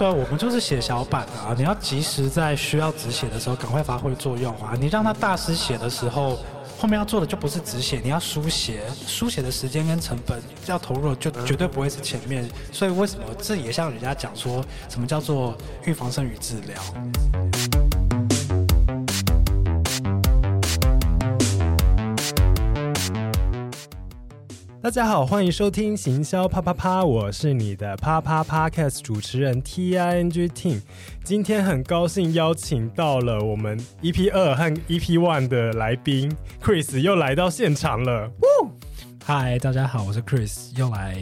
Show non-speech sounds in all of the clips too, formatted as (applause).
对，我们就是写小板啊，你要及时在需要止血的时候赶快发挥作用啊！你让他大师写的时候，后面要做的就不是止血，你要书写，书写的时间跟成本要投入就绝对不会是前面。所以为什么这也像人家讲说什么叫做预防胜于治疗？大家好，欢迎收听行销啪啪啪，我是你的啪啪 Podcast 主持人 T I N G Ting。今天很高兴邀请到了我们 EP 二和 EP one 的来宾 Chris 又来到现场了。嗨，大家好，我是 Chris，又来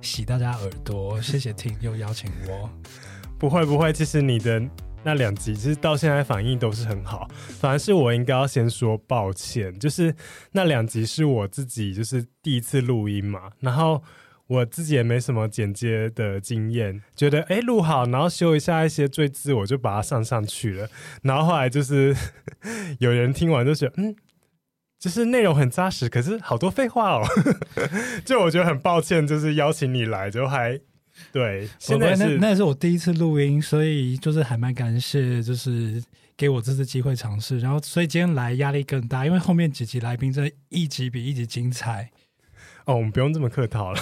洗大家耳朵，谢谢 Ting 又邀请我。不会不会，其实你的。那两集其实到现在反应都是很好，反而是我应该要先说抱歉，就是那两集是我自己就是第一次录音嘛，然后我自己也没什么剪接的经验，觉得哎录好，然后修一下一些赘字，我就把它上上去了，然后后来就是 (laughs) 有人听完就觉得嗯，就是内容很扎实，可是好多废话哦，(laughs) 就我觉得很抱歉，就是邀请你来就还。对，(laughs) 现在那那也是我第一次录音，所以就是还蛮感谢，就是给我这次机会尝试。然后，所以今天来压力更大，因为后面几集来宾真的一集比一集精彩。哦，我们不用这么客套了。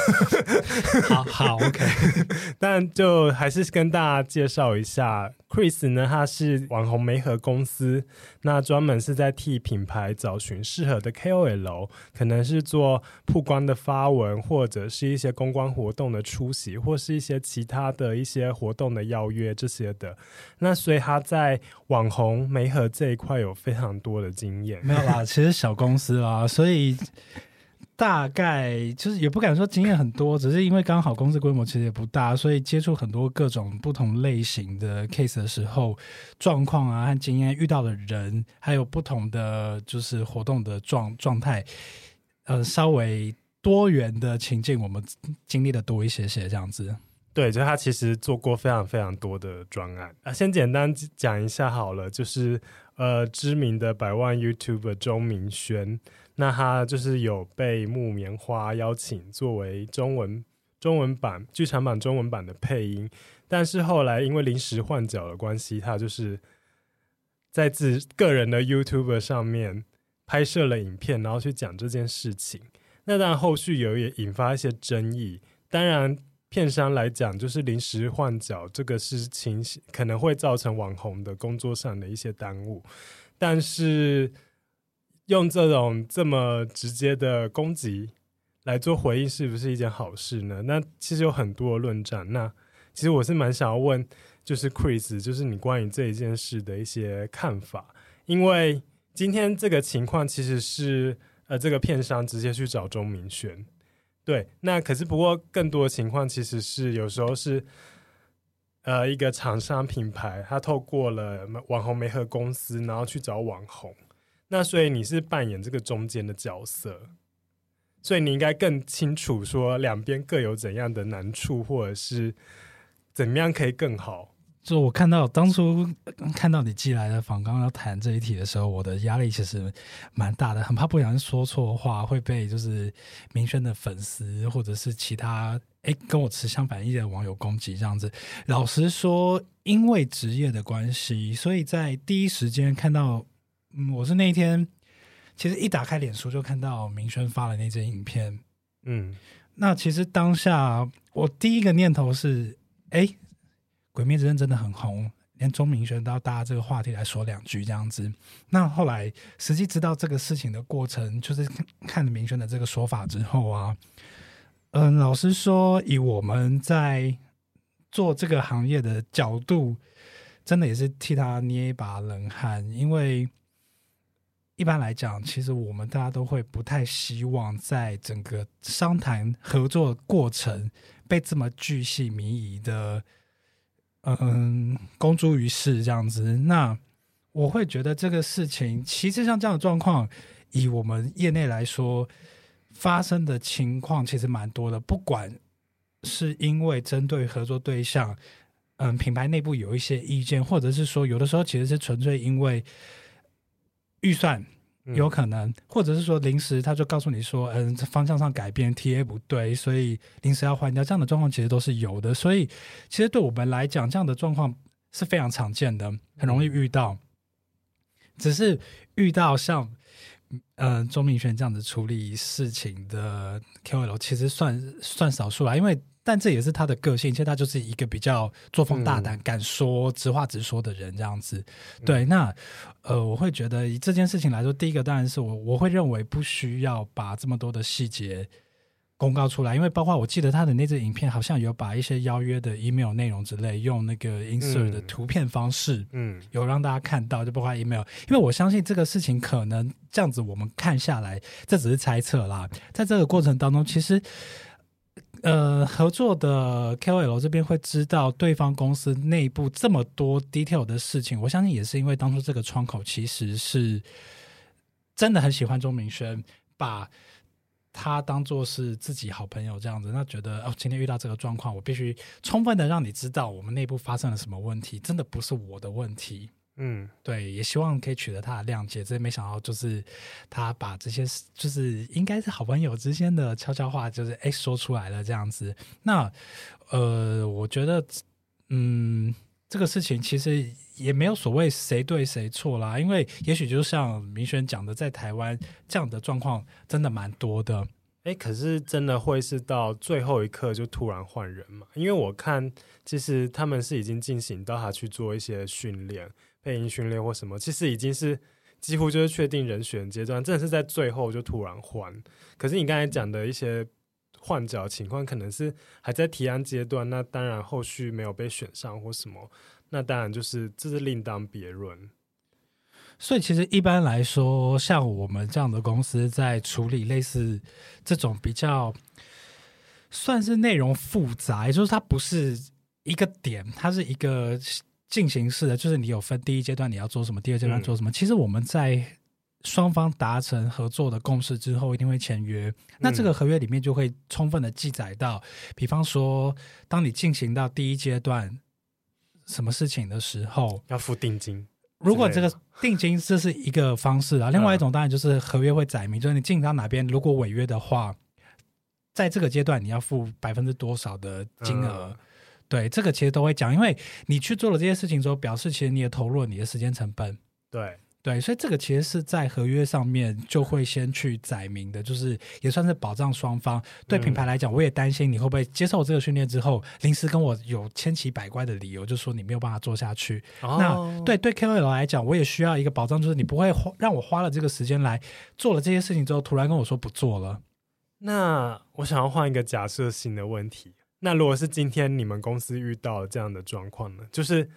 (laughs) 好好，OK。(laughs) 但就还是跟大家介绍一下，Chris 呢，他是网红媒合公司，那专门是在替品牌找寻适合的 KOL，可能是做曝光的发文，或者是一些公关活动的出席，或是一些其他的一些活动的邀约这些的。那所以他在网红媒合这一块有非常多的经验。没有啦，其实小公司啦，所以。大概就是也不敢说经验很多，只是因为刚好公司规模其实也不大，所以接触很多各种不同类型的 case 的时候，状况啊和经验遇到的人，还有不同的就是活动的状状态，呃，稍微多元的情境，我们经历的多一些些这样子。对，就他其实做过非常非常多的专案啊，先简单讲一下好了，就是呃，知名的百万 YouTuber 钟明轩。那他就是有被木棉花邀请作为中文中文版剧场版中文版的配音，但是后来因为临时换角的关系，他就是在自个人的 YouTube 上面拍摄了影片，然后去讲这件事情。那当然后续有也引发一些争议。当然片商来讲，就是临时换角这个事情可能会造成网红的工作上的一些耽误，但是。用这种这么直接的攻击来做回应，是不是一件好事呢？那其实有很多的论战。那其实我是蛮想要问，就是 Chris，就是你关于这一件事的一些看法。因为今天这个情况其实是呃，这个片商直接去找钟明轩，对。那可是不过更多的情况其实是有时候是呃一个厂商品牌，他透过了网红媒合公司，然后去找网红。那所以你是扮演这个中间的角色，所以你应该更清楚说两边各有怎样的难处，或者是怎么样可以更好。就我看到当初看到你寄来的访刚要谈这一题的时候，我的压力其实蛮大的，很怕不小心说错话会被就是明轩的粉丝或者是其他诶跟我持相反意见的网友攻击这样子。老实说，因为职业的关系，所以在第一时间看到。嗯，我是那一天，其实一打开脸书就看到明轩发了那支影片。嗯，那其实当下我第一个念头是，哎，《鬼灭之刃》真的很红，连钟明轩都要搭这个话题来说两句这样子。那后来实际知道这个事情的过程，就是看了明轩的这个说法之后啊，嗯，老实说，以我们在做这个行业的角度，真的也是替他捏一把冷汗，因为。一般来讲，其实我们大家都会不太希望在整个商谈合作过程被这么巨细靡遗的，嗯，公诸于世这样子。那我会觉得这个事情，其实像这样的状况，以我们业内来说，发生的情况其实蛮多的。不管是因为针对合作对象，嗯，品牌内部有一些意见，或者是说有的时候其实是纯粹因为。预算有可能，嗯、或者是说临时他就告诉你说，嗯，方向上改变，TA 不对，所以临时要换掉，这样的状况其实都是有的。所以其实对我们来讲，这样的状况是非常常见的，很容易遇到。只是遇到像嗯钟明轩这样子处理事情的 KOL，其实算算少数啦，因为。但这也是他的个性，其实他就是一个比较作风大胆、嗯、敢说直话直说的人，这样子。对，那呃，我会觉得以这件事情来说，第一个当然是我我会认为不需要把这么多的细节公告出来，因为包括我记得他的那支影片，好像有把一些邀约的 email 内容之类，用那个 insert 的图片方式，嗯，有让大家看到，就包括 email。因为我相信这个事情可能这样子，我们看下来，这只是猜测啦。在这个过程当中，其实。呃，合作的 KOL 这边会知道对方公司内部这么多 detail 的事情，我相信也是因为当初这个窗口其实是真的很喜欢钟明轩，把他当做是自己好朋友这样子，那觉得哦，今天遇到这个状况，我必须充分的让你知道我们内部发生了什么问题，真的不是我的问题。嗯，对，也希望可以取得他的谅解。真没想到，就是他把这些就是应该是好朋友之间的悄悄话，就是哎说出来了这样子。那呃，我觉得，嗯，这个事情其实也没有所谓谁对谁错啦，因为也许就像明轩讲的，在台湾这样的状况真的蛮多的。哎，可是真的会是到最后一刻就突然换人嘛？因为我看，其实他们是已经进行到他去做一些训练。配音训练或什么，其实已经是几乎就是确定人选阶段，真的是在最后就突然换。可是你刚才讲的一些换角情况，可能是还在提案阶段，那当然后续没有被选上或什么，那当然就是这是另当别论。所以其实一般来说，像我们这样的公司在处理类似这种比较算是内容复杂，也就是它不是一个点，它是一个。进行式的，就是你有分第一阶段你要做什么，第二阶段做什么。嗯、其实我们在双方达成合作的共识之后，一定会签约。嗯、那这个合约里面就会充分的记载到，比方说，当你进行到第一阶段什么事情的时候，要付定金。如果这个定金这是一个方式啊，另外一种当然就是合约会载明，就是你进行到哪边，如果违约的话，在这个阶段你要付百分之多少的金额。嗯对，这个其实都会讲，因为你去做了这些事情之后，表示其实你也投入了你的时间成本。对对，所以这个其实是在合约上面就会先去载明的，就是也算是保障双方。对品牌来讲，我也担心你会不会接受这个训练之后，临时跟我有千奇百怪的理由，就说你没有办法做下去。哦、那对对 KOL 来讲，我也需要一个保障，就是你不会花让我花了这个时间来做了这些事情之后，突然跟我说不做了。那我想要换一个假设性的问题。那如果是今天你们公司遇到这样的状况呢？就是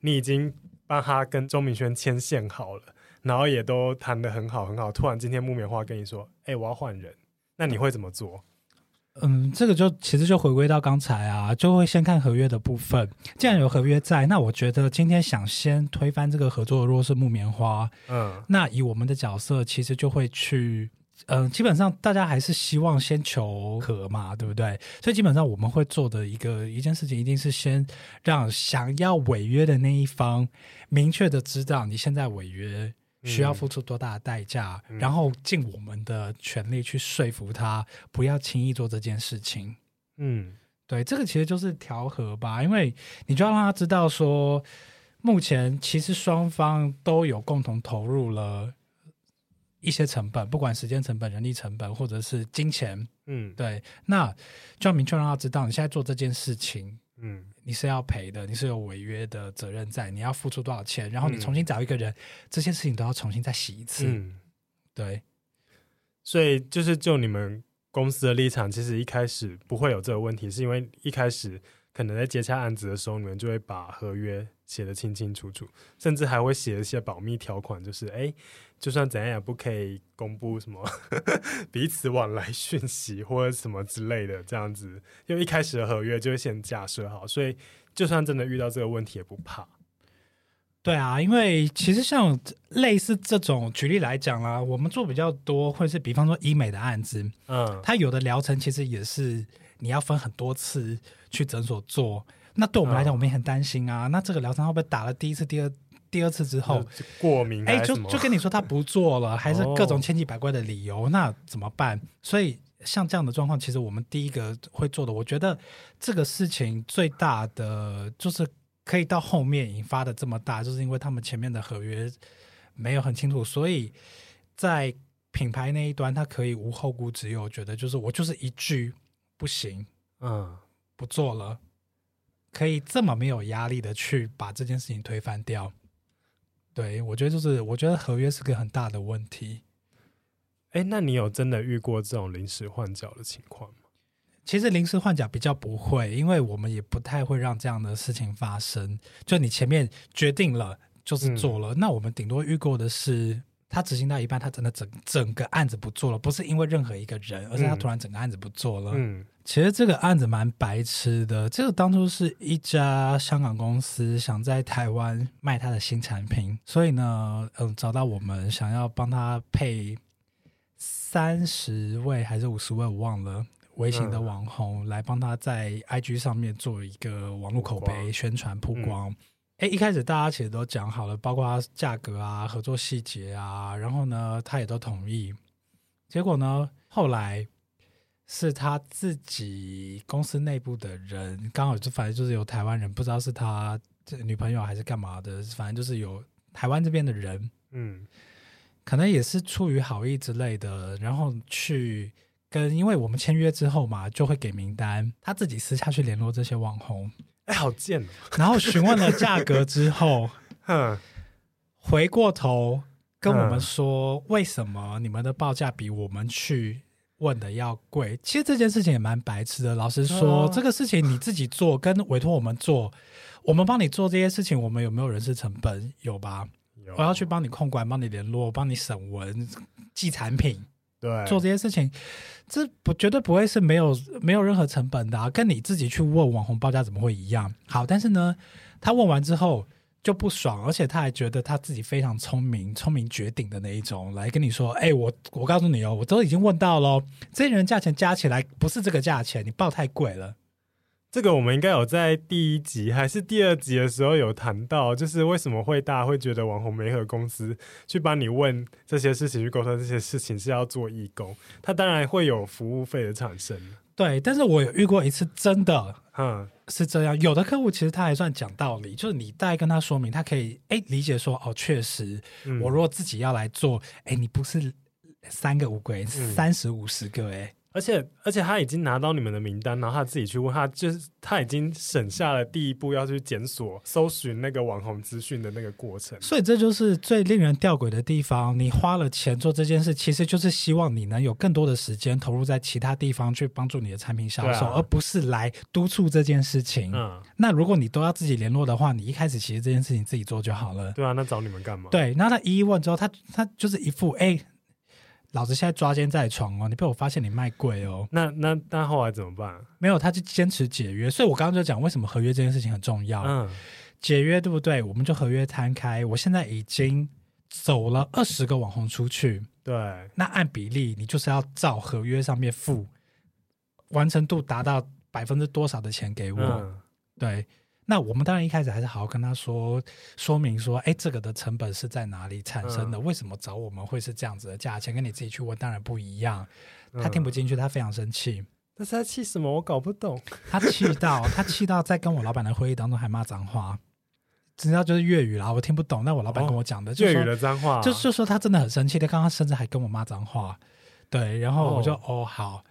你已经帮他跟周明轩牵线好了，然后也都谈得很好很好，突然今天木棉花跟你说：“哎、欸，我要换人。”那你会怎么做？嗯，这个就其实就回归到刚才啊，就会先看合约的部分。既然有合约在，那我觉得今天想先推翻这个合作的，如果是木棉花，嗯，那以我们的角色，其实就会去。嗯、呃，基本上大家还是希望先求和嘛，对不对？所以基本上我们会做的一个一件事情，一定是先让想要违约的那一方明确的知道你现在违约需要付出多大的代价，嗯、然后尽我们的全力去说服他不要轻易做这件事情。嗯，对，这个其实就是调和吧，因为你就要让他知道说，目前其实双方都有共同投入了。一些成本，不管时间成本、人力成本，或者是金钱，嗯，对，那就要明确让他知道，你现在做这件事情，嗯，你是要赔的，你是有违约的责任在，你要付出多少钱，然后你重新找一个人，嗯、这些事情都要重新再洗一次，嗯，对。所以就是就你们公司的立场，其实一开始不会有这个问题，是因为一开始可能在接洽案子的时候，你们就会把合约写的清清楚楚，甚至还会写一些保密条款，就是哎。诶就算怎样也不可以公布什么 (laughs) 彼此往来讯息或者什么之类的，这样子，因为一开始的合约就会先假设好，所以就算真的遇到这个问题也不怕。对啊，因为其实像类似这种举例来讲啦，我们做比较多，或者是比方说医美的案子，嗯，它有的疗程其实也是你要分很多次去诊所做，那对我们来讲，我们也很担心啊，那这个疗程会不会打了第一次、第二？第二次之后过敏，哎，就就跟你说他不做了，还是各种千奇百怪的理由，哦、那怎么办？所以像这样的状况，其实我们第一个会做的，我觉得这个事情最大的就是可以到后面引发的这么大，就是因为他们前面的合约没有很清楚，所以在品牌那一端，他可以无后顾之忧，觉得就是我就是一句不行，嗯，不做了。可以这么没有压力的去把这件事情推翻掉，对，我觉得就是我觉得合约是个很大的问题。哎，那你有真的遇过这种临时换角的情况吗？其实临时换角比较不会，因为我们也不太会让这样的事情发生。就你前面决定了就是做了，嗯、那我们顶多遇过的是他执行到一半，他真的整整个案子不做了，不是因为任何一个人，而是他突然整个案子不做了。嗯。嗯其实这个案子蛮白痴的。这个当初是一家香港公司想在台湾卖他的新产品，所以呢，嗯，找到我们想要帮他配三十位还是五十位，我忘了，微型的网红来帮他在 IG 上面做一个网络口碑宣传曝光。哎，一开始大家其实都讲好了，包括价格啊、合作细节啊，然后呢，他也都同意。结果呢，后来。是他自己公司内部的人，刚好就反正就是有台湾人，不知道是他女朋友还是干嘛的，反正就是有台湾这边的人，嗯，可能也是出于好意之类的，然后去跟，因为我们签约之后嘛，就会给名单，他自己私下去联络这些网红，哎，好贱哦，然后询问了价格之后，(laughs) 哼，回过头跟我们说，为什么你们的报价比我们去。问的要贵，其实这件事情也蛮白痴的。老实说，啊、这个事情你自己做跟委托我们做，我们帮你做这些事情，我们有没有人事成本？有吧？有。我要去帮你控管，帮你联络，帮你审文、寄产品，对，做这些事情，这不绝对不会是没有没有任何成本的、啊。跟你自己去问网红报价怎么会一样？好，但是呢，他问完之后。就不爽，而且他还觉得他自己非常聪明、聪明绝顶的那一种，来跟你说：“哎、欸，我我告诉你哦，我都已经问到喽，这些人价钱加起来不是这个价钱，你报太贵了。”这个我们应该有在第一集还是第二集的时候有谈到，就是为什么会大家会觉得网红媒合公司去帮你问这些事情、去沟通这些事情是要做义工，他当然会有服务费的产生。对，但是我有遇过一次，真的，嗯，是这样。有的客户其实他还算讲道理，就是你大概跟他说明，他可以哎理解说，哦，确实，嗯、我如果自己要来做，哎，你不是三个乌龟，三十五十个，哎。而且而且他已经拿到你们的名单，然后他自己去问他，就是他已经省下了第一步要去检索、搜寻那个网红资讯的那个过程。所以这就是最令人吊诡的地方。你花了钱做这件事，其实就是希望你能有更多的时间投入在其他地方去帮助你的产品销售，啊、而不是来督促这件事情。嗯，那如果你都要自己联络的话，你一开始其实这件事情自己做就好了。对啊，那找你们干嘛？对，那他一一问之后，他他就是一副哎。老子现在抓奸在床哦！你被我发现你卖贵哦。那那那后来怎么办？没有，他就坚持解约。所以我刚刚就讲为什么合约这件事情很重要。嗯，解约对不对？我们就合约摊开。我现在已经走了二十个网红出去。对，那按比例，你就是要照合约上面付，完成度达到百分之多少的钱给我？嗯、对。那我们当然一开始还是好好跟他说说明说，哎，这个的成本是在哪里产生的？嗯、为什么找我们会是这样子的价钱？跟你自己去问当然不一样。他听不进去，他非常生气。但是他气什么？我搞不懂。他气到他气到在跟我老板的会议当中还骂脏话，知道就是粤语啦，我听不懂。那我老板跟我讲的，就粤语的脏话，就就说他真的很生气。他刚刚甚至还跟我骂脏话。对，然后我就哦，哦好，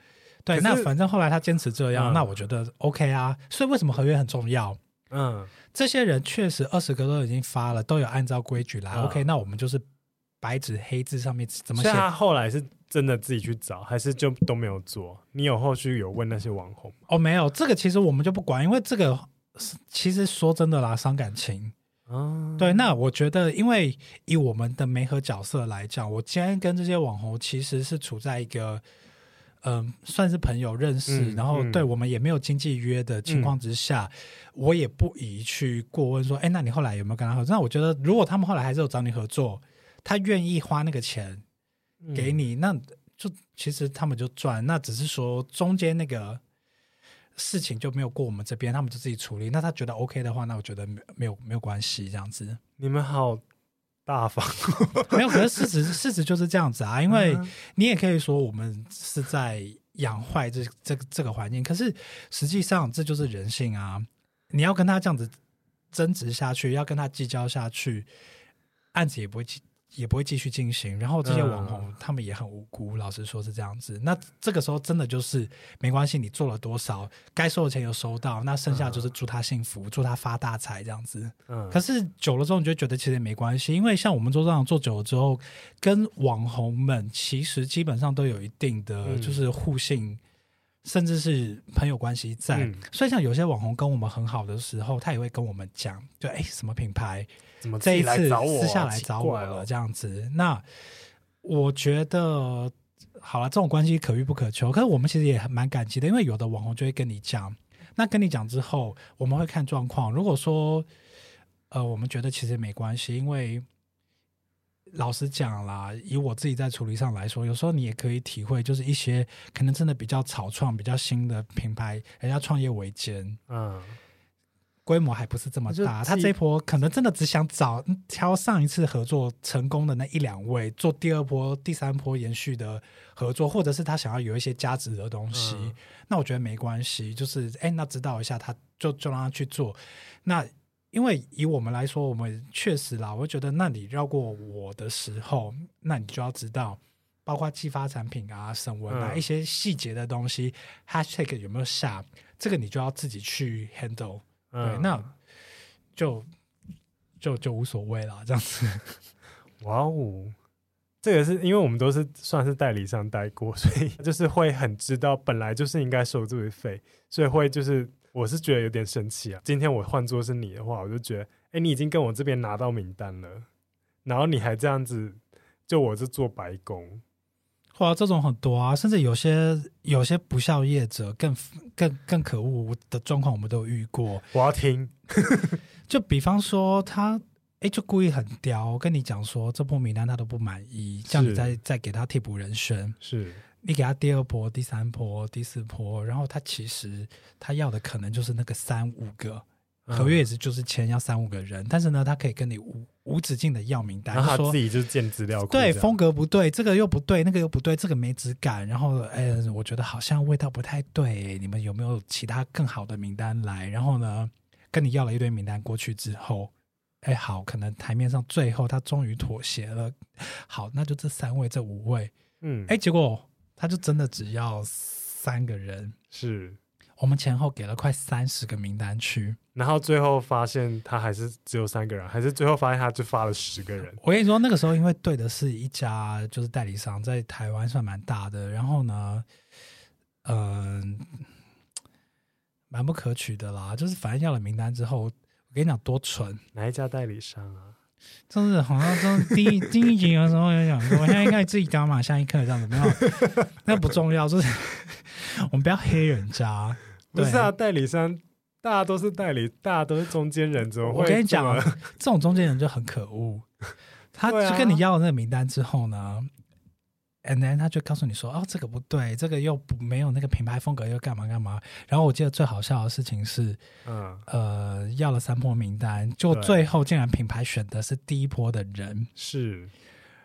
对，那反正后来他坚持这样，嗯、那我觉得 OK 啊。所以为什么合约很重要？嗯，这些人确实二十个都已经发了，都有按照规矩来。嗯、OK，那我们就是白纸黑字上面怎么写？他后来是真的自己去找，还是就都没有做？你有后续有问那些网红？哦，没有，这个其实我们就不管，因为这个其实说真的啦，伤感情。嗯，对。那我觉得，因为以我们的媒合角色来讲，我今天跟这些网红其实是处在一个。嗯，算是朋友认识，嗯、然后对我们也没有经济约的情况之下，嗯、我也不宜去过问说，哎，那你后来有没有跟他合作？那我觉得，如果他们后来还是有找你合作，他愿意花那个钱给你，嗯、那就其实他们就赚，那只是说中间那个事情就没有过我们这边，他们就自己处理。那他觉得 OK 的话，那我觉得没没有没有关系，这样子。你们好大方，(laughs) 没有。可是事实事实就是这样子啊，因为你也可以说我们是在养坏这这个这个环境，可是实际上这就是人性啊。你要跟他这样子争执下去，要跟他计较下去，案子也不会也不会继续进行，然后这些网红他们也很无辜，嗯、老实说是这样子。那这个时候真的就是没关系，你做了多少，该收的钱有收到，那剩下就是祝他幸福，嗯、祝他发大财这样子。嗯。可是久了之后，你就觉得其实也没关系，因为像我们做这样做久了之后，跟网红们其实基本上都有一定的就是互信，嗯、甚至是朋友关系在。嗯、所以像有些网红跟我们很好的时候，他也会跟我们讲，就哎什么品牌。怎么这一次私下来找我了，这样子，那我觉得好了，这种关系可遇不可求。可是我们其实也蛮感激的，因为有的网红就会跟你讲，那跟你讲之后，我们会看状况。如果说呃，我们觉得其实没关系，因为老实讲啦，以我自己在处理上来说，有时候你也可以体会，就是一些可能真的比较草创、比较新的品牌，人家创业维艰，嗯。规模还不是这么大，他这一波可能真的只想找挑上一次合作成功的那一两位做第二波、第三波延续的合作，或者是他想要有一些价值的东西。嗯、那我觉得没关系，就是哎，那指导一下他，就就让他去做。那因为以我们来说，我们确实啦，我觉得那你绕过我的时候，那你就要知道，包括寄发产品啊、审文啊、嗯、一些细节的东西，hashtag 有没有下，这个你就要自己去 handle。对，那就就就无所谓了，这样子。(laughs) 哇哦，这个是因为我们都是算是代理商带过，所以 (laughs) 就是会很知道本来就是应该收这个费，所以会就是我是觉得有点生气啊。今天我换做是你的话，我就觉得，哎，你已经跟我这边拿到名单了，然后你还这样子，就我是做白工。哇，这种很多啊，甚至有些有些不孝业者更更更可恶的状况，我们都有遇过。我要听，(laughs) 就比方说他哎，就故意很刁，跟你讲说这波名单他都不满意，这样你再再给他替补人选，是你给他第二波、第三波、第四波，然后他其实他要的可能就是那个三五个。合约也是就是签要三五个人，但是呢，他可以跟你无无止境的要名单，然后他自己就是建资料库，对，风格不对，这个又不对，那个又不对，这个没质感，然后哎，我觉得好像味道不太对，你们有没有其他更好的名单来？然后呢，跟你要了一堆名单过去之后，哎，好，可能台面上最后他终于妥协了，好，那就这三位这五位，嗯，哎，结果他就真的只要三个人，是。我们前后给了快三十个名单去，然后最后发现他还是只有三个人，还是最后发现他就发了十个人。我跟你说，那个时候因为对的是一家就是代理商，在台湾算蛮大的，然后呢，嗯、呃，蛮不可取的啦。就是反正要了名单之后，我跟你讲多蠢，哪一家代理商啊？就是好像就第一第一集有时候有讲过，我现在应该自己干嘛？下一刻这样子没有，(laughs) 那不重要，就是 (laughs) 我们不要黑人家。不是啊，代理商大家都是代理，大家都是中间人，怎么会？我跟你讲，这种中间人就很可恶。他就跟你要了那个名单之后呢，and then 他就告诉你说：“哦，这个不对，这个又不没有那个品牌风格，又干嘛干嘛。”然后我记得最好笑的事情是，嗯呃，要了三波名单，就最后竟然品牌选的是第一波的人，是。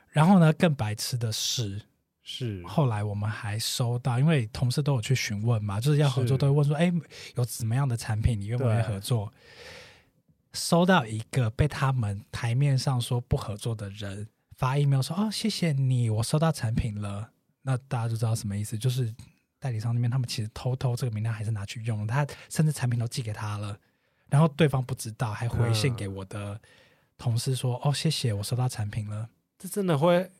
然后呢，更白痴的是。是，后来我们还收到，因为同事都有去询问嘛，就是要合作，都会问说：“哎，有什么样的产品，你愿不愿意合作？”收到一个被他们台面上说不合作的人发 email 说：“哦，谢谢你，我收到产品了。”那大家就知道什么意思，就是代理商那边他们其实偷偷这个名单还是拿去用，他甚至产品都寄给他了，然后对方不知道，还回信给我的同事说：“嗯、哦，谢谢，我收到产品了。”这真的会。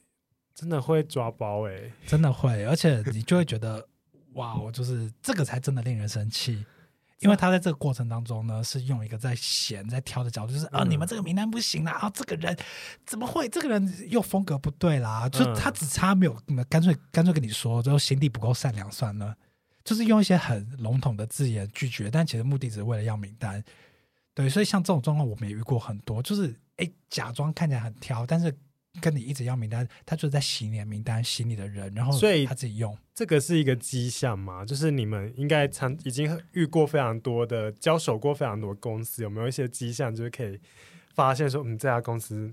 真的会抓包哎、欸，真的会，而且你就会觉得，(laughs) 哇，我就是这个才真的令人生气，因为他在这个过程当中呢，是用一个在选、在挑的角度，就是啊，你们这个名单不行啦，啊，这个人怎么会？这个人又风格不对啦，就他只差没有，干脆干脆跟你说，就心地不够善良算了，就是用一些很笼统的字眼拒绝，但其实目的只是为了要名单。对，所以像这种状况我们也遇过很多，就是哎，假装看起来很挑，但是。跟你一直要名单，他就是在洗你的名单，洗你的人，然后所以他自己用。这个是一个迹象嘛？就是你们应该常已经遇过非常多的交手过非常多公司，有没有一些迹象，就是可以发现说，嗯，这家公司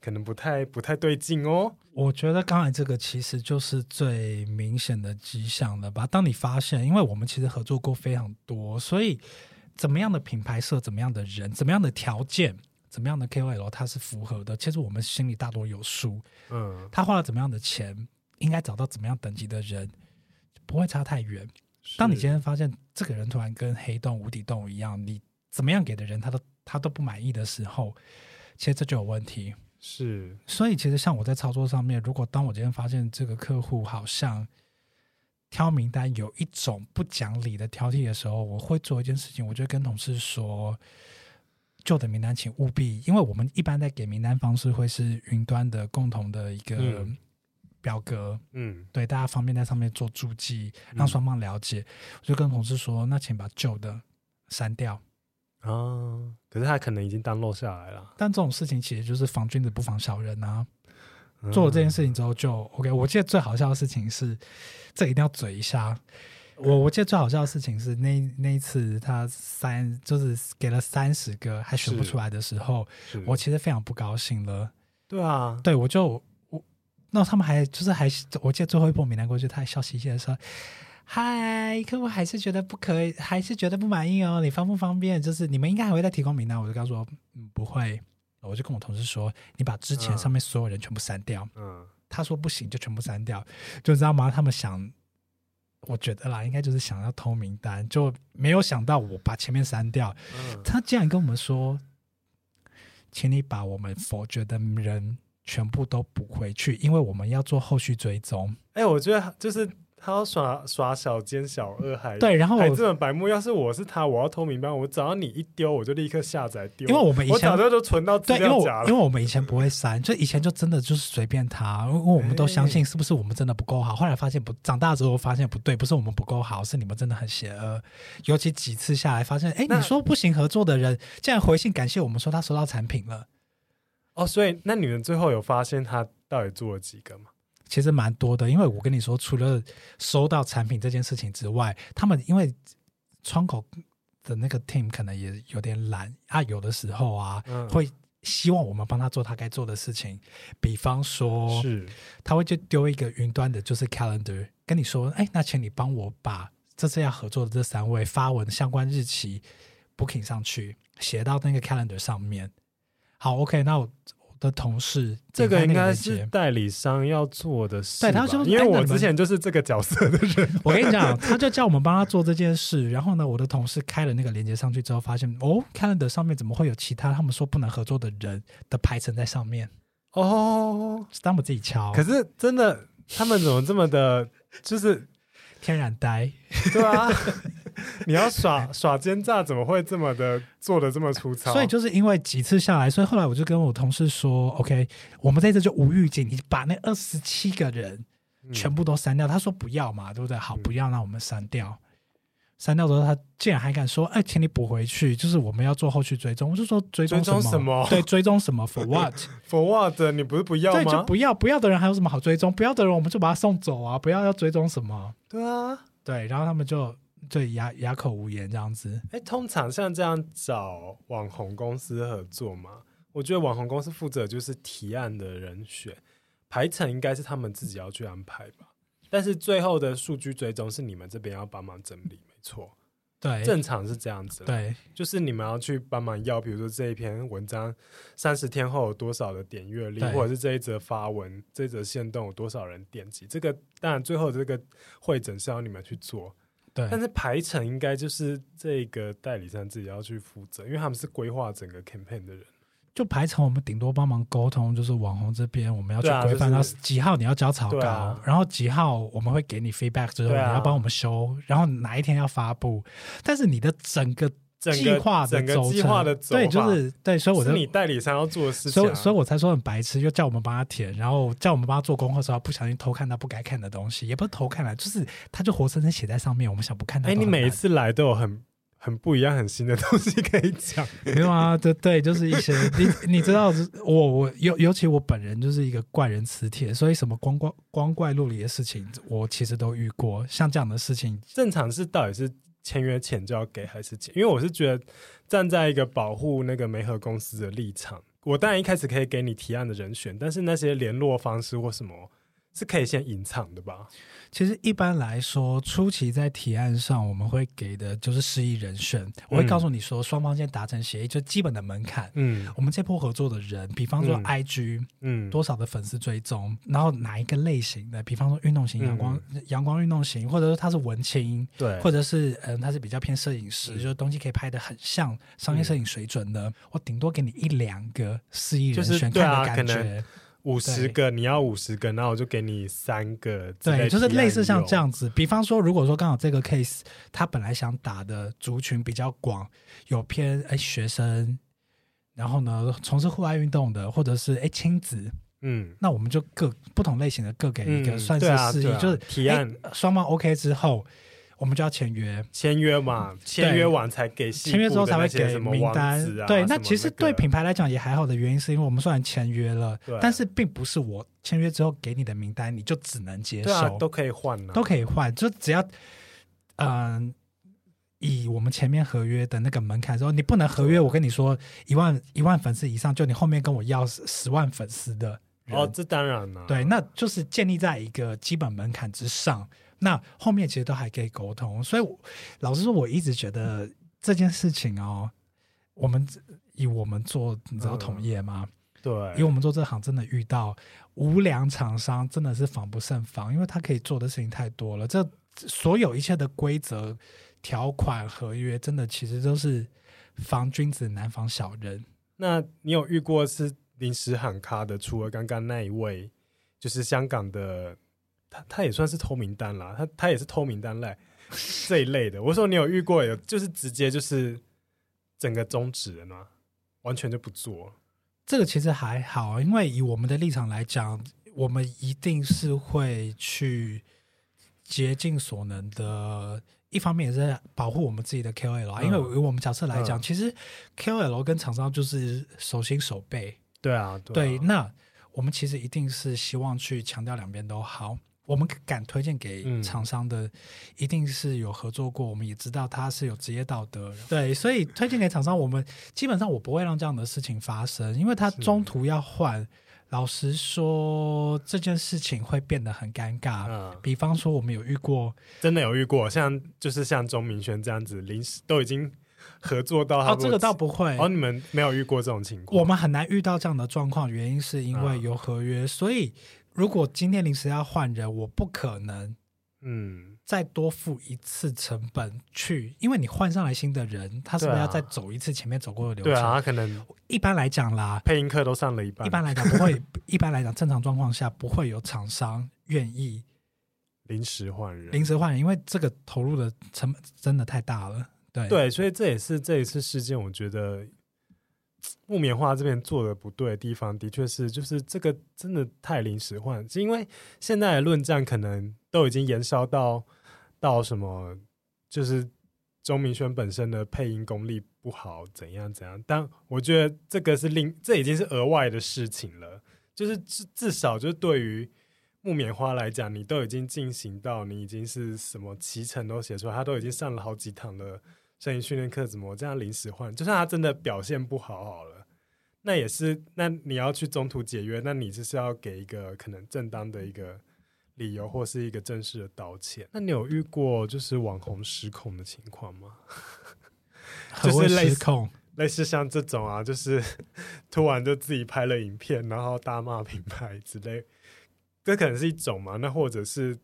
可能不太不太对劲哦？我觉得刚才这个其实就是最明显的迹象了吧？当你发现，因为我们其实合作过非常多，所以怎么样的品牌设，怎么样的人，怎么样的条件。怎么样的 KOL 它是符合的？其实我们心里大多有数。嗯，他花了怎么样的钱，应该找到怎么样等级的人，不会差太远。当你今天发现这个人突然跟黑洞、无底洞一样，你怎么样给的人他都他都不满意的时候，其实这就有问题。是，所以其实像我在操作上面，如果当我今天发现这个客户好像挑名单有一种不讲理的挑剔的时候，我会做一件事情，我就跟同事说。旧的名单，请务必，因为我们一般在给名单方式会是云端的共同的一个表格，嗯，对，大家方便在上面做注记，让双方了解。嗯、我就跟同事说，那请把旧的删掉啊。可是他可能已经 download 下来了。但这种事情其实就是防君子不防小人啊。嗯、做了这件事情之后就 OK。我记得最好笑的事情是，这一定要嘴一下。我我记得最好笑的事情是那那一次他三就是给了三十个还选不出来的时候，我其实非常不高兴了。对啊，对我就我那他们还就是还我记得最后一波名单过去，他还笑嘻嘻的说：“嗨，客户还是觉得不可以，还是觉得不满意哦，你方不方便？就是你们应该还会再提供名单。”我就跟他说：“嗯，不会。”我就跟我同事说：“你把之前上面所有人全部删掉。”嗯，他说不行，就全部删掉，就知道吗？他们想。我觉得啦，应该就是想要偷名单，就没有想到我把前面删掉。嗯、他竟然跟我们说，请你把我们否决的人全部都补回去，因为我们要做后续追踪。哎、欸，我觉得就是。他要耍耍小奸小恶，还对，然后还这么白目。要是我是他，我要偷名单，我只要你一丢，我就立刻下载丢。因为我们以前我早就都存到资料夹了。因为我们以前不会删，就以前就真的就是随便他，因为我们都相信是不是我们真的不够好。后来发现不，长大之后发现不对，不是我们不够好，是你们真的很邪恶。尤其几次下来，发现哎，你说不行合作的人竟然回信感谢我们，说他收到产品了。哦，所以那你们最后有发现他到底做了几个吗？其实蛮多的，因为我跟你说，除了收到产品这件事情之外，他们因为窗口的那个 team 可能也有点懒啊，有的时候啊，嗯、会希望我们帮他做他该做的事情，比方说，是他会就丢一个云端的，就是 calendar，跟你说，哎，那请你帮我把这次要合作的这三位发文相关日期 booking 上去，写到那个 calendar 上面。好，OK，那我。的同事，这个应该是代理商要做的事。对，他说因为我之前就是这个角色的人，(laughs) 我跟你讲，他就叫我们帮他做这件事。然后呢，我的同事开了那个链接上去之后，发现哦，Calendar 上面怎么会有其他他们说不能合作的人的排程在上面？哦，是他们自己敲。可是真的，他们怎么这么的，就是天然呆？对啊。(laughs) 你要耍 (laughs) 耍奸诈，怎么会这么的做的这么粗糙？所以就是因为几次下来，所以后来我就跟我同事说：“OK，我们这次就无预警，你把那二十七个人全部都删掉。嗯”他说不要嘛，对不对？好，不要，那我们删掉。删掉之后，他竟然还敢说：“哎，请你补回去，就是我们要做后续追踪。”我就说：“追踪什么？什么对，追踪什么？For (laughs) what？For what？你不是不要吗？对，就不要，不要的人还有什么好追踪？不要的人我们就把他送走啊！不要要追踪什么？对啊，对，然后他们就。对，哑哑口无言这样子。哎，通常像这样找网红公司合作嘛，我觉得网红公司负责就是提案的人选，排程应该是他们自己要去安排吧。但是最后的数据追踪是你们这边要帮忙整理，没错。对，正常是这样子。对，就是你们要去帮忙要，比如说这一篇文章三十天后有多少的点阅率，或者是这一则发文、这一则线动有多少人点击，这个当然最后这个会诊是要你们去做。对，但是排程应该就是这个代理商自己要去负责，因为他们是规划整个 campaign 的人。就排程，我们顶多帮忙沟通，就是网红这边我们要去规范到几号你要交草稿，啊、然后几号我们会给你 feedback 之后你要帮我们修，然后哪一天要发布。但是你的整个计划的走程，对，就是对，所以我就是你代理商要做的事情，所以所以我才说很白痴，又叫我们帮他填，然后叫我们帮他做功课的时候，不小心偷看他不该看的东西，也不是偷看了，就是他就活生生写在上面，我们想不看他。哎，你每一次来都有很很不一样、很新的东西可以讲。没有啊，对对，就是一些你你知道，我我尤尤其我本人就是一个怪人磁铁，所以什么光怪光怪陆离的事情，我其实都遇过。像这样的事情，正常是到底是签约前就要给还是钱？因为我是觉得站在一个保护那个媒合公司的立场，我当然一开始可以给你提案的人选，但是那些联络方式或什么。是可以先隐藏的吧？其实一般来说，初期在提案上，我们会给的就是示意人选。嗯、我会告诉你说，双方先达成协议，就基本的门槛。嗯，我们这波合作的人，比方说 IG，嗯，多少的粉丝追踪，嗯、然后哪一个类型的，比方说运动型、阳光、嗯、阳光运动型，或者说他是文青，对，或者是嗯，他是比较偏摄影师，嗯、就是东西可以拍的很像商业摄影水准的，嗯、我顶多给你一两个示意人选，看的感觉。五十个，你要五十个，那我就给你三个。对，就是类似像这样子。比方说，如果说刚好这个 case，他本来想打的族群比较广，有偏哎学生，然后呢从事户外运动的，或者是哎亲子，嗯，那我们就各不同类型的各给一个，算是示意，就是提案双方 OK 之后。我们就要签约，签约嘛，签约完才给，签约之后才会给名单。对，那其实对品牌来讲也还好的原因，是因为我们虽然签约了，但是并不是我签约之后给你的名单你就只能接受，都可以换，都可以换，就只要嗯，以我们前面合约的那个门槛说，你不能合约，我跟你说一万一万粉丝以上，就你后面跟我要十万粉丝的。哦，这当然了，对，那就是建立在一个基本门槛之上。那后面其实都还可以沟通，所以老实说，我一直觉得这件事情哦，我们以我们做你知道同业吗？嗯、对，以我们做这行真的遇到无良厂商真的是防不胜防，因为他可以做的事情太多了。这所有一切的规则、条款、合约，真的其实都是防君子难防小人。那你有遇过是临时喊卡的？除了刚刚那一位，就是香港的。他他也算是偷名单啦，他他也是偷名单类这一类的。我说你有遇过有就是直接就是整个终止了吗？完全就不做。这个其实还好，因为以我们的立场来讲，我们一定是会去竭尽所能的。一方面也是保护我们自己的 KOL，嗯，因为以我们角色来讲，嗯，其实 KOL 跟厂商就是手心手背。对啊，对啊，对。那我们其实一定是希望去强调两边都好。我们敢推荐给厂商的，嗯、一定是有合作过。我们也知道他是有职业道德，对，所以推荐给厂商，我们基本上我不会让这样的事情发生，因为他中途要换，老实说这件事情会变得很尴尬。嗯、比方说，我们有遇过，真的有遇过，像就是像钟明轩这样子，临时都已经合作到他，哦，这个倒不会，哦，你们没有遇过这种情况，我们很难遇到这样的状况，原因是因为有合约，嗯、所以。如果今天临时要换人，我不可能，嗯，再多付一次成本去，因为你换上来新的人，他是不是要再走一次前面走过的流程？对啊，他可能一般来讲啦，配音课都上了一半。一般来讲不会，(laughs) 一般来讲正常状况下不会有厂商愿意临时换人，临时换人，因为这个投入的成本真的太大了。对对，所以这也是这一次事件，我觉得。木棉花这边做的不对的地方，的确是就是这个真的太临时换，是因为现在的论战可能都已经延烧到到什么，就是钟明轩本身的配音功力不好，怎样怎样。但我觉得这个是另，这已经是额外的事情了。就是至至少就是对于木棉花来讲，你都已经进行到你已经是什么期程都写出来，他都已经上了好几堂了。声音训练课怎么这样临时换？就算他真的表现不好好了，那也是，那你要去中途解约，那你就是要给一个可能正当的一个理由，或是一个正式的道歉。那你有遇过就是网红失控的情况吗？(laughs) 就是类似类似像这种啊，就是 (laughs) 突然就自己拍了影片，然后大骂品牌之类，这可能是一种嘛？那或者是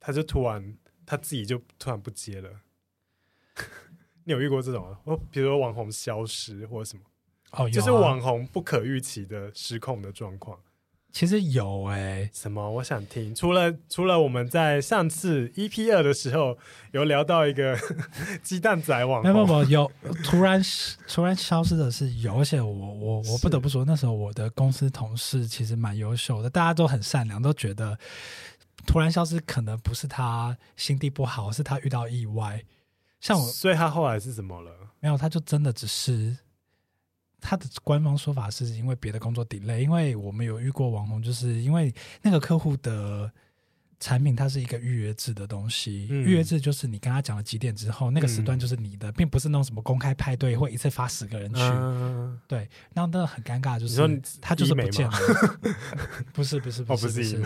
他就突然他自己就突然不接了。你有遇过这种啊？哦，比如说网红消失或者什么，哦，有啊，就是网红不可预期的失控的状况。其实有哎、欸，什么？我想听。除了除了我们在上次 EP 二的时候有聊到一个 (laughs) 鸡蛋仔网红，没有没有有，突然突然消失的是有，而且我我我不得不说，那时候我的公司同事其实蛮优秀的，大家都很善良，都觉得。突然消失，可能不是他心地不好，是他遇到意外。像我，所以他后来是怎么了？没有，他就真的只是他的官方说法是因为别的工作 delay，因为我们有遇过网红，就是因为那个客户的。产品它是一个预约制的东西，嗯、预约制就是你跟他讲了几点之后，那个时段就是你的，嗯、并不是那种什么公开派对会一次发十个人去。嗯、对，然后那个很尴尬，就是他就是不见了，(laughs) 不是不是不是不是，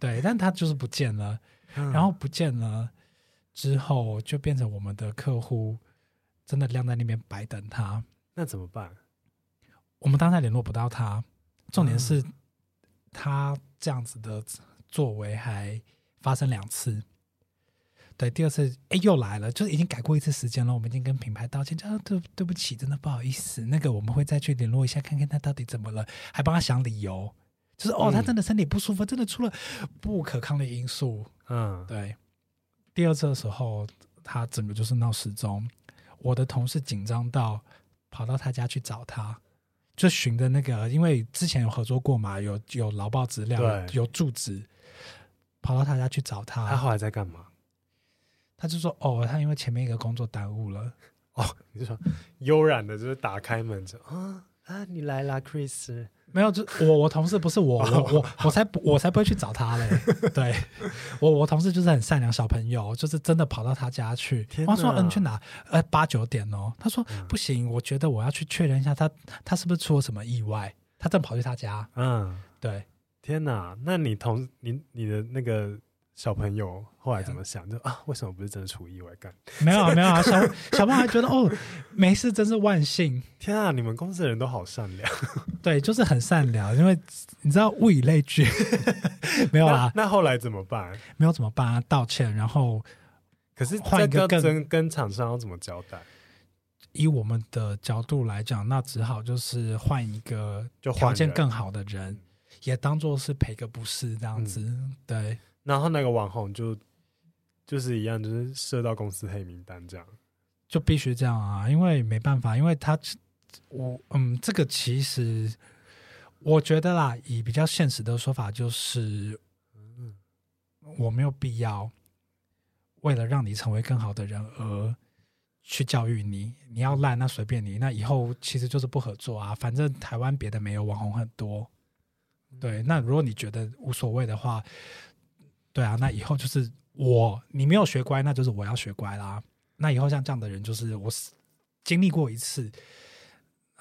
对，但他就是不见了，嗯、然后不见了之后就变成我们的客户真的晾在那边白等他，那怎么办？我们当下联络不到他，重点是他这样子的。作为还发生两次，对，第二次哎又来了，就是已经改过一次时间了。我们已经跟品牌道歉，叫对对不起，真的不好意思。那个我们会再去联络一下，看看他到底怎么了，还帮他想理由，就是哦，他真的身体不舒服，真的出了不可抗的因素。嗯，对。第二次的时候，他整个就是闹失踪，我的同事紧张到跑到他家去找他。就寻的那个，因为之前有合作过嘛，有有劳报资料，有住址，跑到他家去找他。他后来在干嘛？他就说：“哦，他因为前面一个工作耽误了。”哦，你就说悠然的，就是打开门就啊啊，你来啦，Chris。没有，就我我同事不是我我我我才不我才不会去找他嘞。(laughs) 对，我我同事就是很善良小朋友，就是真的跑到他家去。我说：“嗯，你去哪？呃，八九点哦。”他说：“不行，我觉得我要去确认一下他他是不是出了什么意外。”他正跑去他家。嗯，对。天哪，那你同你你的那个。小朋友后来怎么想？就啊，为什么不是真的出意外干？(laughs) 没有啊，没有啊，小小朋友还觉得哦，没事，真是万幸。天啊，你们公司的人都好善良。(laughs) 对，就是很善良，因为你知道物以类聚。(laughs) 没有啊，那后来怎么办？没有怎么办啊？道歉，然后可是换一个跟跟厂商要怎么交代？以我们的角度来讲，那只好就是换一个条件更好的人，也当做是赔个不是这样子。嗯、对。然后那个网红就就是一样，就是设到公司黑名单这样，就必须这样啊，因为没办法，因为他我嗯，这个其实我觉得啦，以比较现实的说法，就是我没有必要为了让你成为更好的人而去教育你，你要烂那随便你，那以后其实就是不合作啊，反正台湾别的没有，网红很多，对，那如果你觉得无所谓的话。对啊，那以后就是我，你没有学乖，那就是我要学乖啦。那以后像这样的人，就是我经历过一次。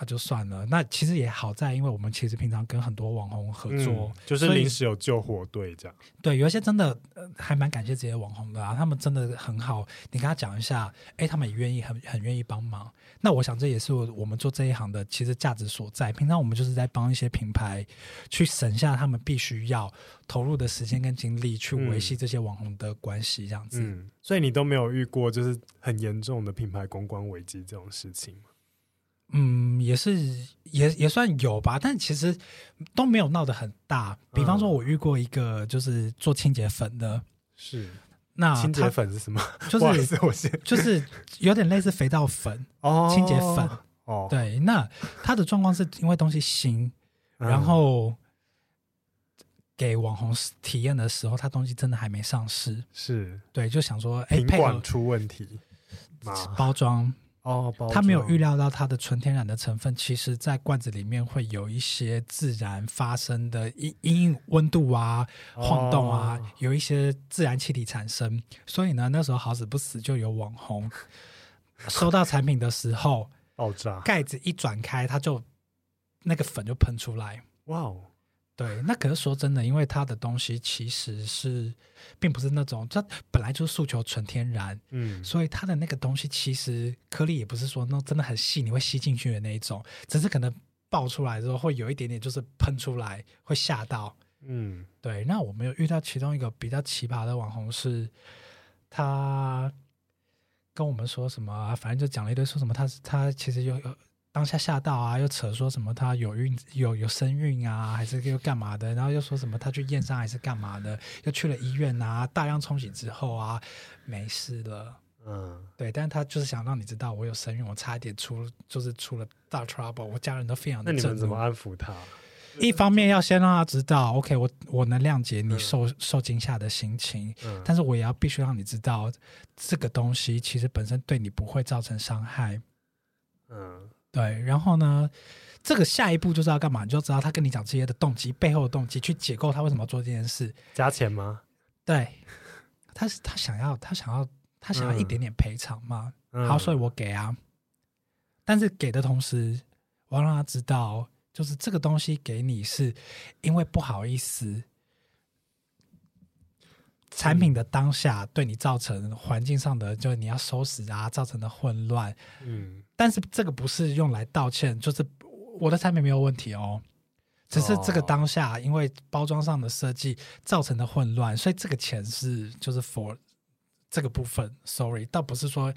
那就算了。那其实也好在，因为我们其实平常跟很多网红合作，嗯、就是临时有救火队这样。对，有一些真的、呃、还蛮感谢这些网红的啊，他们真的很好。你跟他讲一下，哎，他们也愿意，很很愿意帮忙。那我想这也是我们做这一行的其实价值所在。平常我们就是在帮一些品牌去省下他们必须要投入的时间跟精力，去维系这些网红的关系，这样子、嗯。所以你都没有遇过就是很严重的品牌公关危机这种事情吗？嗯，也是，也也算有吧，但其实都没有闹得很大。比方说，我遇过一个就是做清洁粉的，是那清洁粉是什么？就是我就是有点类似肥皂粉哦，清洁粉哦。对，那他的状况是因为东西新，嗯、然后给网红体验的时候，他东西真的还没上市，是对，就想说，哎，品管出问题，包装。哦，他没有预料到它的纯天然的成分，其实在罐子里面会有一些自然发生的因因温度啊、晃动啊，哦、有一些自然气体产生。所以呢，那时候好死不死就有网红 (laughs) 收到产品的时候爆炸，盖子一转开，它就那个粉就喷出来。哇哦！对，那可是说真的，因为它的东西其实是，并不是那种，它本来就是诉求纯天然，嗯，所以它的那个东西其实颗粒也不是说那真的很细，你会吸进去的那一种，只是可能爆出来之后会有一点点就是喷出来，会吓到，嗯，对。那我们有遇到其中一个比较奇葩的网红是，他跟我们说什么，反正就讲了一堆，说什么他他其实有有。当下吓到啊，又扯说什么他有孕有有身孕啊，还是又干嘛的？然后又说什么他去验伤还是干嘛的？又去了医院啊，大量冲洗之后啊，没事了。嗯，对，但是他就是想让你知道我有身孕，我差一点出就是出了大 trouble，我家人都非常的。那你们怎么安抚他？一方面要先让他知道，OK，我我能谅解你受、嗯、受惊吓的心情，嗯、但是我也要必须让你知道，这个东西其实本身对你不会造成伤害。嗯，对。然后呢，这个下一步就是要干嘛？你就知道他跟你讲这些的动机，背后的动机，去解构他为什么要做这件事。加钱吗？对，他是他想要，他想要，他想要一点点赔偿嘛。嗯、好，所以我给啊。但是给的同时，我要让他知道。就是这个东西给你，是因为不好意思，产品的当下对你造成环境上的，就是你要收拾啊，造成的混乱。嗯，但是这个不是用来道歉，就是我的产品没有问题哦，只是这个当下因为包装上的设计造成的混乱，所以这个钱是就是 for 这个部分，sorry，倒不是说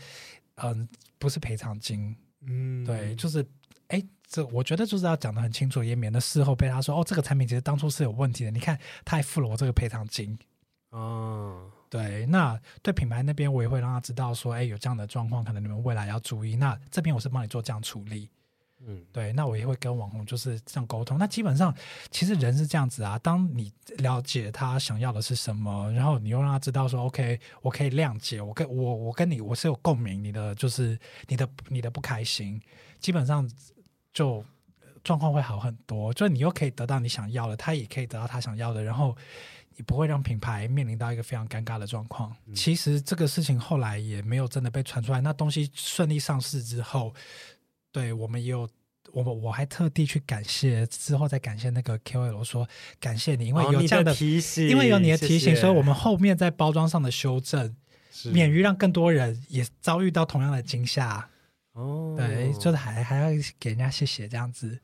嗯不是赔偿金，嗯，对，就是。哎，这我觉得就是要讲的很清楚，也免得事后被他说哦，这个产品其实当初是有问题的。你看，他还付了我这个赔偿金。哦，对，那对品牌那边我也会让他知道说，哎，有这样的状况，可能你们未来要注意。那这边我是帮你做这样处理。嗯，对，那我也会跟网红就是这样沟通。那基本上，其实人是这样子啊，当你了解他想要的是什么，然后你又让他知道说，OK，我可以谅解，我跟我我跟你我是有共鸣，你的就是你的你的不开心，基本上。就状况会好很多，就你又可以得到你想要的，他也可以得到他想要的，然后你不会让品牌面临到一个非常尴尬的状况。嗯、其实这个事情后来也没有真的被传出来。那东西顺利上市之后，对我们也有我我还特地去感谢，之后再感谢那个 KOL 说感谢你，因为有这样的，提醒，因为有你的提醒，谢谢，所以我们后面在包装上的修正，免于让更多人也遭遇到同样的惊吓。哦，对，就是还还要给人家谢谢这样子，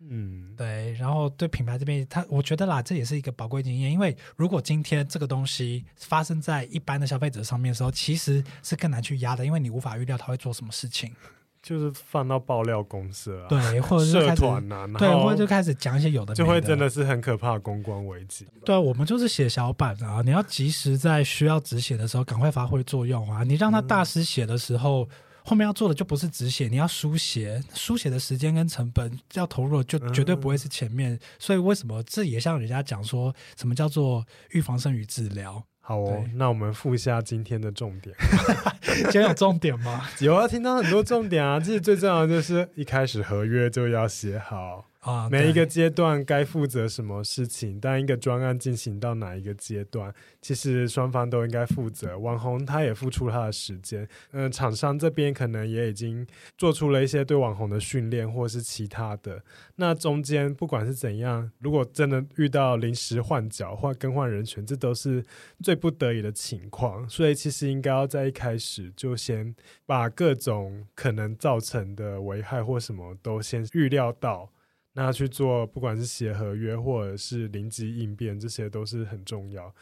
嗯，对，然后对品牌这边，他我觉得啦，这也是一个宝贵经验，因为如果今天这个东西发生在一般的消费者上面的时候，其实是更难去压的，因为你无法预料他会做什么事情，(laughs) 就是放到爆料公司啊，对，或者是社团啊，对，或者就开始讲一些有的的，就会真的是很可怕的公关危机。对啊，我们就是写小板啊，你要及时在需要止血的时候赶快发挥作用啊，你让他大师写的时候。嗯后面要做的就不是止血，你要书写，书写的时间跟成本要投入的就绝对不会是前面。嗯、所以为什么这也像人家讲说什么叫做预防胜于治疗？好哦，那我们复一下今天的重点。(laughs) 今天有重点吗？(laughs) 有啊，听到很多重点啊。其实最重要的就是一开始合约就要写好。啊，每一个阶段该负责什么事情，当一个专案进行到哪一个阶段，其实双方都应该负责。网红他也付出他的时间，嗯、呃，厂商这边可能也已经做出了一些对网红的训练，或是其他的。那中间不管是怎样，如果真的遇到临时换角或更换人选，这都是最不得已的情况。所以其实应该要在一开始就先把各种可能造成的危害或什么都先预料到。那去做，不管是写合约或者是临机应变，这些都是很重要。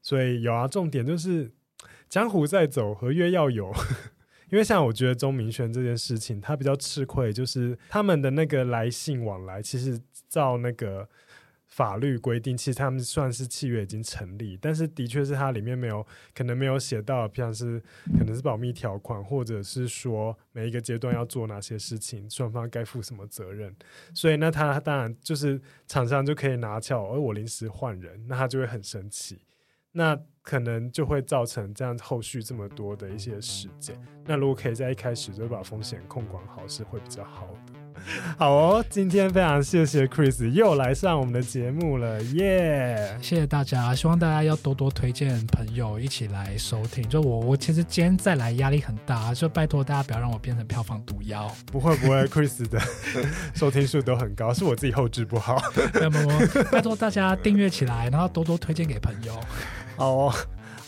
所以有啊，重点就是江湖在走，合约要有。(laughs) 因为像我觉得钟明轩这件事情，他比较吃亏，就是他们的那个来信往来，其实照那个。法律规定，其实他们算是契约已经成立，但是的确是它里面没有，可能没有写到，像是可能是保密条款，或者是说每一个阶段要做哪些事情，双方该负什么责任。所以那他当然就是厂商就可以拿翘，而我临时换人，那他就会很生气，那可能就会造成这样后续这么多的一些事件。那如果可以在一开始就把风险控管好，是会比较好的。(laughs) 好哦，今天非常谢谢 Chris 又来上我们的节目了，耶、yeah！谢谢大家，希望大家要多多推荐朋友一起来收听。就我，我其实今天再来压力很大，就拜托大家不要让我变成票房毒药。不会不会，Chris 的 (laughs) 收听数都很高，是我自己后置不好。那么，拜托大家订阅起来，然后多多推荐给朋友。(laughs) 好哦。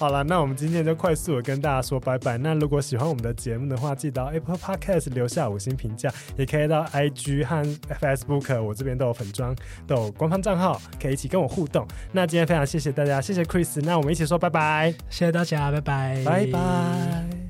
好了，那我们今天就快速的跟大家说拜拜。那如果喜欢我们的节目的话，记得到 Apple Podcast 留下五星评价，也可以到 IG 和 Facebook，我这边都有粉装，都有官方账号，可以一起跟我互动。那今天非常谢谢大家，谢谢 Chris，那我们一起说拜拜，谢谢大家，拜拜，拜拜。